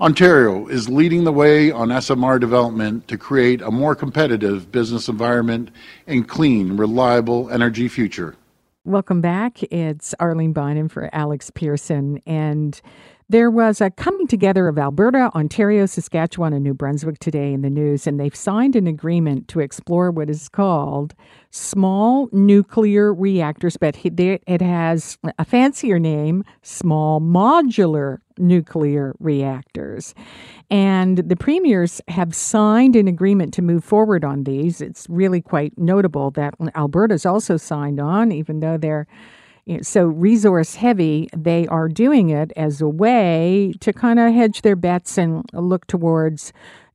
Ontario is leading the way on SMR development to create a more competitive business environment and clean, reliable energy future. Welcome back. It's Arlene Bynon for Alex Pearson. And there was a coming together of Alberta, Ontario, Saskatchewan, and New Brunswick today in the news, and they've signed an agreement to explore what is called small nuclear reactors, but it has a fancier name small modular nuclear reactors. And the premiers have signed an agreement to move forward on these. It's really quite notable that Alberta's also signed on, even though they're so resource heavy, they are doing it as a way to kind of hedge their bets and look towards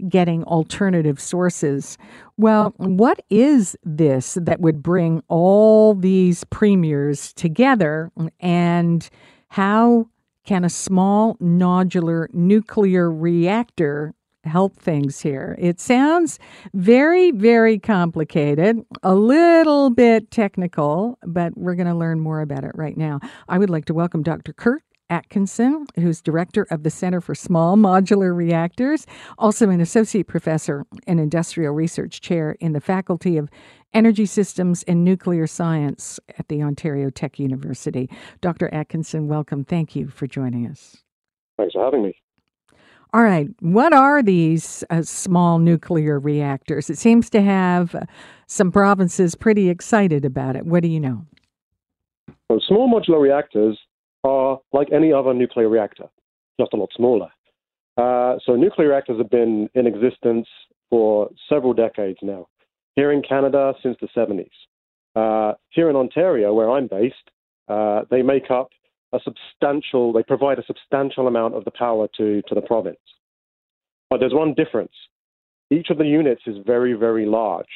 getting alternative sources. Well, what is this that would bring all these premiers together and how can a small modular nuclear reactor help things here. It sounds very, very complicated, a little bit technical, but we're going to learn more about it right now. I would like to welcome Dr. Kirk Atkinson, who's director of the Center for Small Modular Reactors, also an associate professor and industrial research chair in the Faculty of Energy Systems and Nuclear Science at the Ontario Tech University. Dr. Atkinson, welcome. Thank you for joining us. Thanks for having me. All right, what are these uh, small nuclear reactors? It seems to have uh, some provinces pretty excited about it. What do you know? Well, small modular reactors are like any other nuclear reactor, just a lot smaller. Uh, so, nuclear reactors have been in existence for several decades now. Here in Canada, since the 70s. Uh, here in Ontario, where I'm based, uh, they make up a substantial, they provide a substantial amount of the power to, to the province. But there's one difference. Each of the units is very, very large.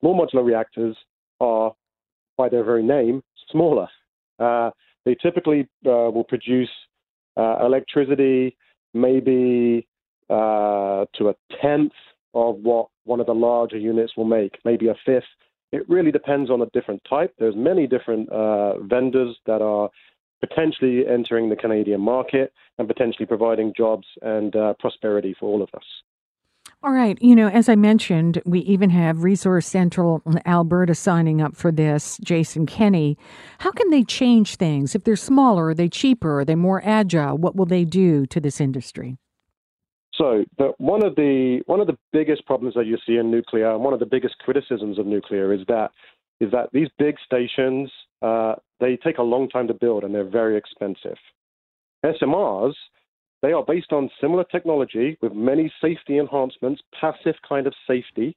Small modular reactors are, by their very name, smaller. Uh, they typically uh, will produce uh, electricity maybe uh, to a tenth of what one of the larger units will make, maybe a fifth. It really depends on a different type. There's many different uh, vendors that are potentially entering the Canadian market and potentially providing jobs and uh, prosperity for all of us. All right. You know, as I mentioned, we even have Resource Central Alberta signing up for this, Jason Kenney. How can they change things? If they're smaller, are they cheaper? Are they more agile? What will they do to this industry? So, the, one of the one of the biggest problems that you see in nuclear, and one of the biggest criticisms of nuclear, is that is that these big stations uh, they take a long time to build and they're very expensive. SMRs, they are based on similar technology with many safety enhancements, passive kind of safety,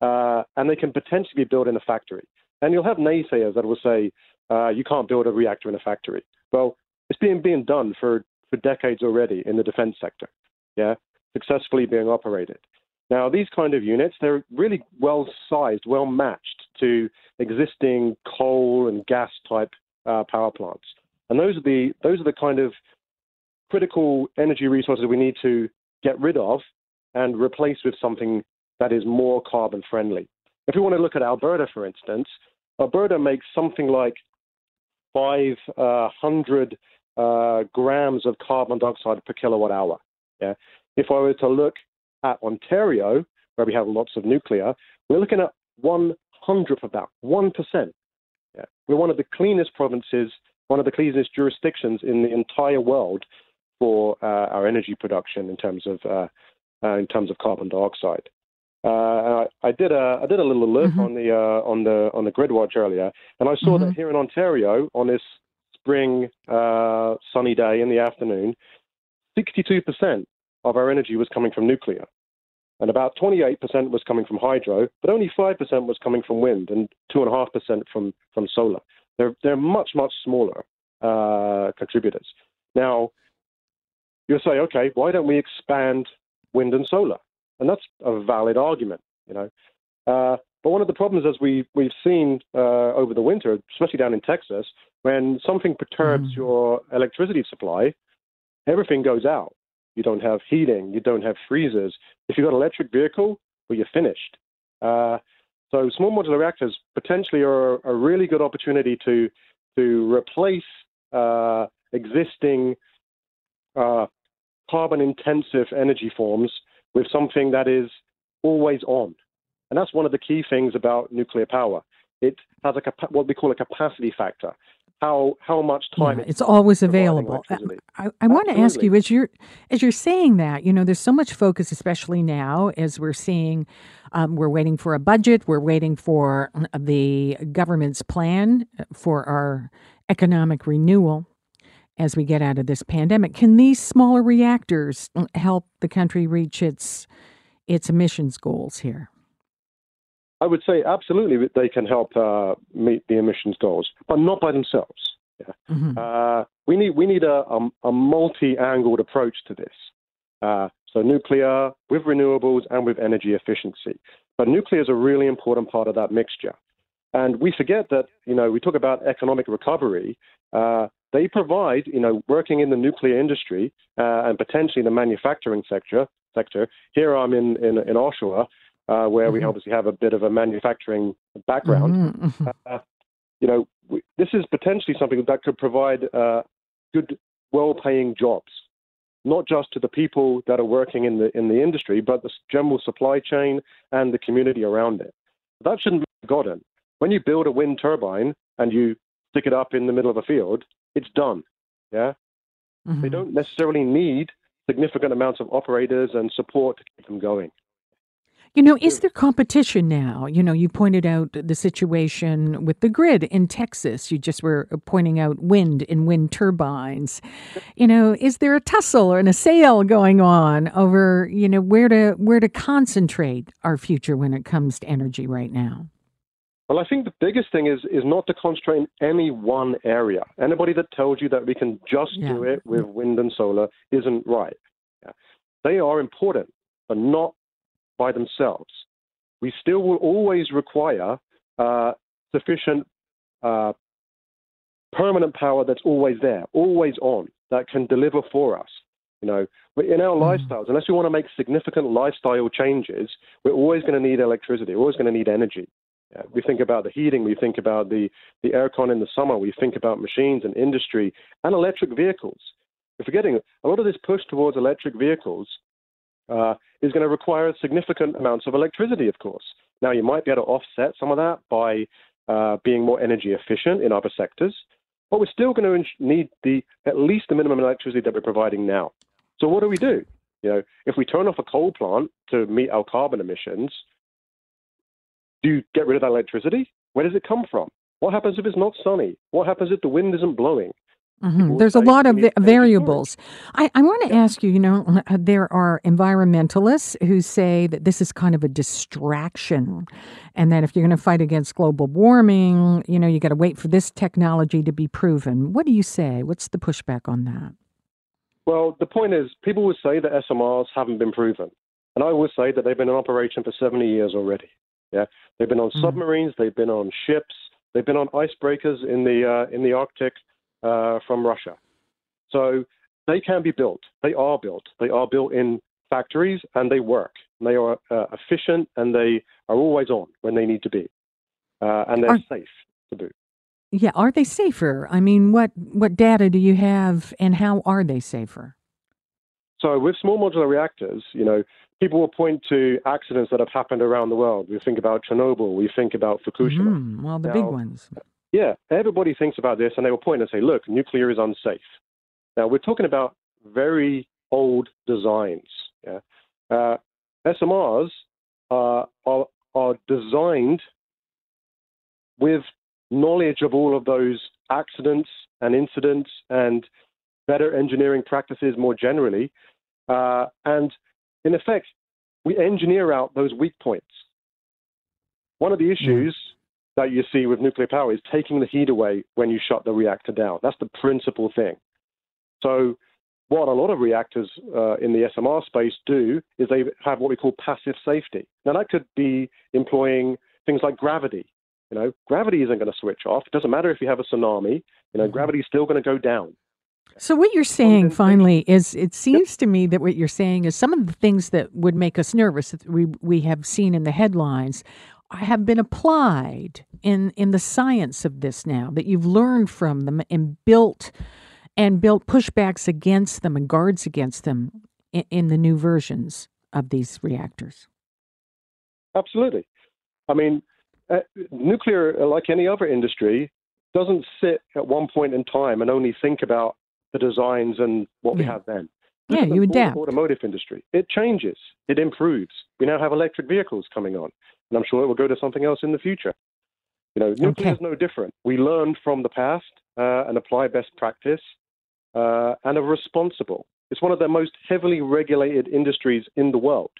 uh, and they can potentially be built in a factory. And you'll have naysayers that will say, uh, you can't build a reactor in a factory. Well, it's being, being done for, for decades already in the defense sector, yeah, successfully being operated. Now, these kind of units, they're really well sized, well matched to existing coal and gas type uh, power plants. And those are the those are the kind of critical energy resources we need to get rid of and replace with something that is more carbon friendly. If we want to look at Alberta, for instance, Alberta makes something like 500 uh, uh, grams of carbon dioxide per kilowatt hour. Yeah. If I were to look at Ontario, where we have lots of nuclear, we're looking at one hundredth of that, one percent. Yeah. We're one of the cleanest provinces, one of the cleanest jurisdictions in the entire world for uh, our energy production in terms of uh, uh, in terms of carbon dioxide. Uh, I, I, did a I did a little alert mm-hmm. on the uh, on the on the grid watch earlier, and I saw mm-hmm. that here in Ontario on this spring uh, sunny day in the afternoon, 62% of our energy was coming from nuclear. And about 28% was coming from hydro, but only 5% was coming from wind and 2.5% from, from solar. They're, they're much, much smaller uh, contributors. Now, you'll say, okay, why don't we expand wind and solar? and that's a valid argument, you know. Uh, but one of the problems, as we we've seen uh, over the winter, especially down in Texas, when something perturbs mm. your electricity supply, everything goes out. You don't have heating, you don't have freezers. If you've got an electric vehicle, well, you're finished. Uh, so small modular reactors potentially are a really good opportunity to to replace uh, existing uh, carbon intensive energy forms with something that is always on. And that's one of the key things about nuclear power. It has a capa- what we call a capacity factor. How how much time yeah, it's, it's always available. I, I, I want to ask you as you're as you're saying that you know there's so much focus, especially now as we're seeing um, we're waiting for a budget, we're waiting for the government's plan for our economic renewal as we get out of this pandemic. Can these smaller reactors help the country reach its its emissions goals here? I would say absolutely they can help uh, meet the emissions goals, but not by themselves. Yeah. Mm-hmm. Uh, we need we need a, a, a multi-angled approach to this. Uh, so nuclear with renewables and with energy efficiency. But nuclear is a really important part of that mixture. And we forget that, you know, we talk about economic recovery. Uh, they provide, you know, working in the nuclear industry uh, and potentially the manufacturing sector. Sector. Here I'm in in, in Oshawa, uh, where mm-hmm. we obviously have a bit of a manufacturing background. Mm-hmm. mm-hmm. Uh, you know, we, this is potentially something that could provide uh, good, well-paying jobs, not just to the people that are working in the in the industry, but the general supply chain and the community around it. That shouldn't be forgotten. When you build a wind turbine and you stick it up in the middle of a field, it's done. Yeah. Mm-hmm. They don't necessarily need significant amounts of operators and support to keep them going. You know, is there competition now? You know, you pointed out the situation with the grid in Texas. You just were pointing out wind and wind turbines. You know, is there a tussle or an sale going on over, you know, where to where to concentrate our future when it comes to energy right now? Well, I think the biggest thing is is not to concentrate in any one area. Anybody that tells you that we can just yeah. do it with wind and solar isn't right. Yeah. They are important, but not by themselves. We still will always require uh, sufficient uh, permanent power that's always there, always on, that can deliver for us. You know, in our mm. lifestyles, unless we want to make significant lifestyle changes, we're always going to need electricity. We're always going to need energy. Uh, we think about the heating, we think about the, the aircon in the summer, we think about machines and industry and electric vehicles. We're forgetting a lot of this push towards electric vehicles uh, is going to require significant amounts of electricity, of course. Now, you might be able to offset some of that by uh, being more energy efficient in other sectors, but we're still going to need the at least the minimum electricity that we're providing now. So, what do we do? You know, if we turn off a coal plant to meet our carbon emissions, do you get rid of that electricity? Where does it come from? What happens if it's not sunny? What happens if the wind isn't blowing? Mm-hmm. There's a lot of variables. I, I want to yeah. ask you, you know, there are environmentalists who say that this is kind of a distraction and that if you're going to fight against global warming, you know, you got to wait for this technology to be proven. What do you say? What's the pushback on that? Well, the point is, people would say that SMRs haven't been proven. And I would say that they've been in operation for 70 years already. Yeah, they've been on mm. submarines, they've been on ships, they've been on icebreakers in the uh, in the Arctic uh, from Russia. So they can be built. They are built. They are built in factories and they work. They are uh, efficient and they are always on when they need to be, uh, and they're are, safe to boot. Yeah, are they safer? I mean, what what data do you have, and how are they safer? So with small modular reactors, you know, people will point to accidents that have happened around the world. We think about Chernobyl, we think about Fukushima. Mm, well, the now, big ones. Yeah, everybody thinks about this and they will point and say, look, nuclear is unsafe. Now, we're talking about very old designs. Yeah? Uh, SMRs uh, are, are designed with knowledge of all of those accidents and incidents and better engineering practices more generally. Uh, and in effect, we engineer out those weak points. One of the issues that you see with nuclear power is taking the heat away when you shut the reactor down. That's the principal thing. So what a lot of reactors uh, in the SMR space do is they have what we call passive safety. Now, that could be employing things like gravity. You know, gravity isn't going to switch off. It doesn't matter if you have a tsunami. You know, mm-hmm. gravity's still going to go down. So what you're saying finally is it seems to me that what you're saying is some of the things that would make us nervous that we we have seen in the headlines have been applied in in the science of this now that you've learned from them and built and built pushbacks against them and guards against them in, in the new versions of these reactors. Absolutely. I mean, uh, nuclear, like any other industry, doesn't sit at one point in time and only think about the designs and what yeah. we have then. yeah, you adapt. Automotive industry, it changes, it improves. We now have electric vehicles coming on, and I'm sure it will go to something else in the future. You know, nuclear okay. is no different. We learn from the past uh, and apply best practice, uh, and are responsible. It's one of the most heavily regulated industries in the world.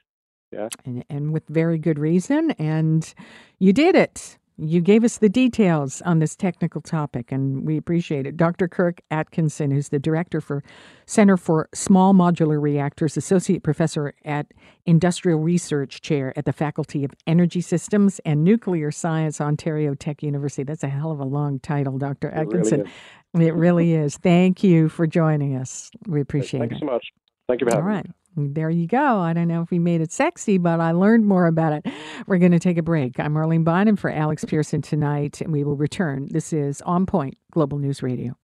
Yeah, and, and with very good reason. And you did it. You gave us the details on this technical topic, and we appreciate it. Dr. Kirk Atkinson, who's the director for Center for Small Modular Reactors, associate professor at Industrial Research Chair at the Faculty of Energy Systems and Nuclear Science, Ontario Tech University. That's a hell of a long title, Dr. Atkinson. It really is. it really is. Thank you for joining us. We appreciate Thanks it. Thanks so much. Thank you for having All right. me. There you go. I don't know if we made it sexy, but I learned more about it. We're going to take a break. I'm Arlene Bynon for Alex Pearson tonight, and we will return. This is On Point Global News Radio.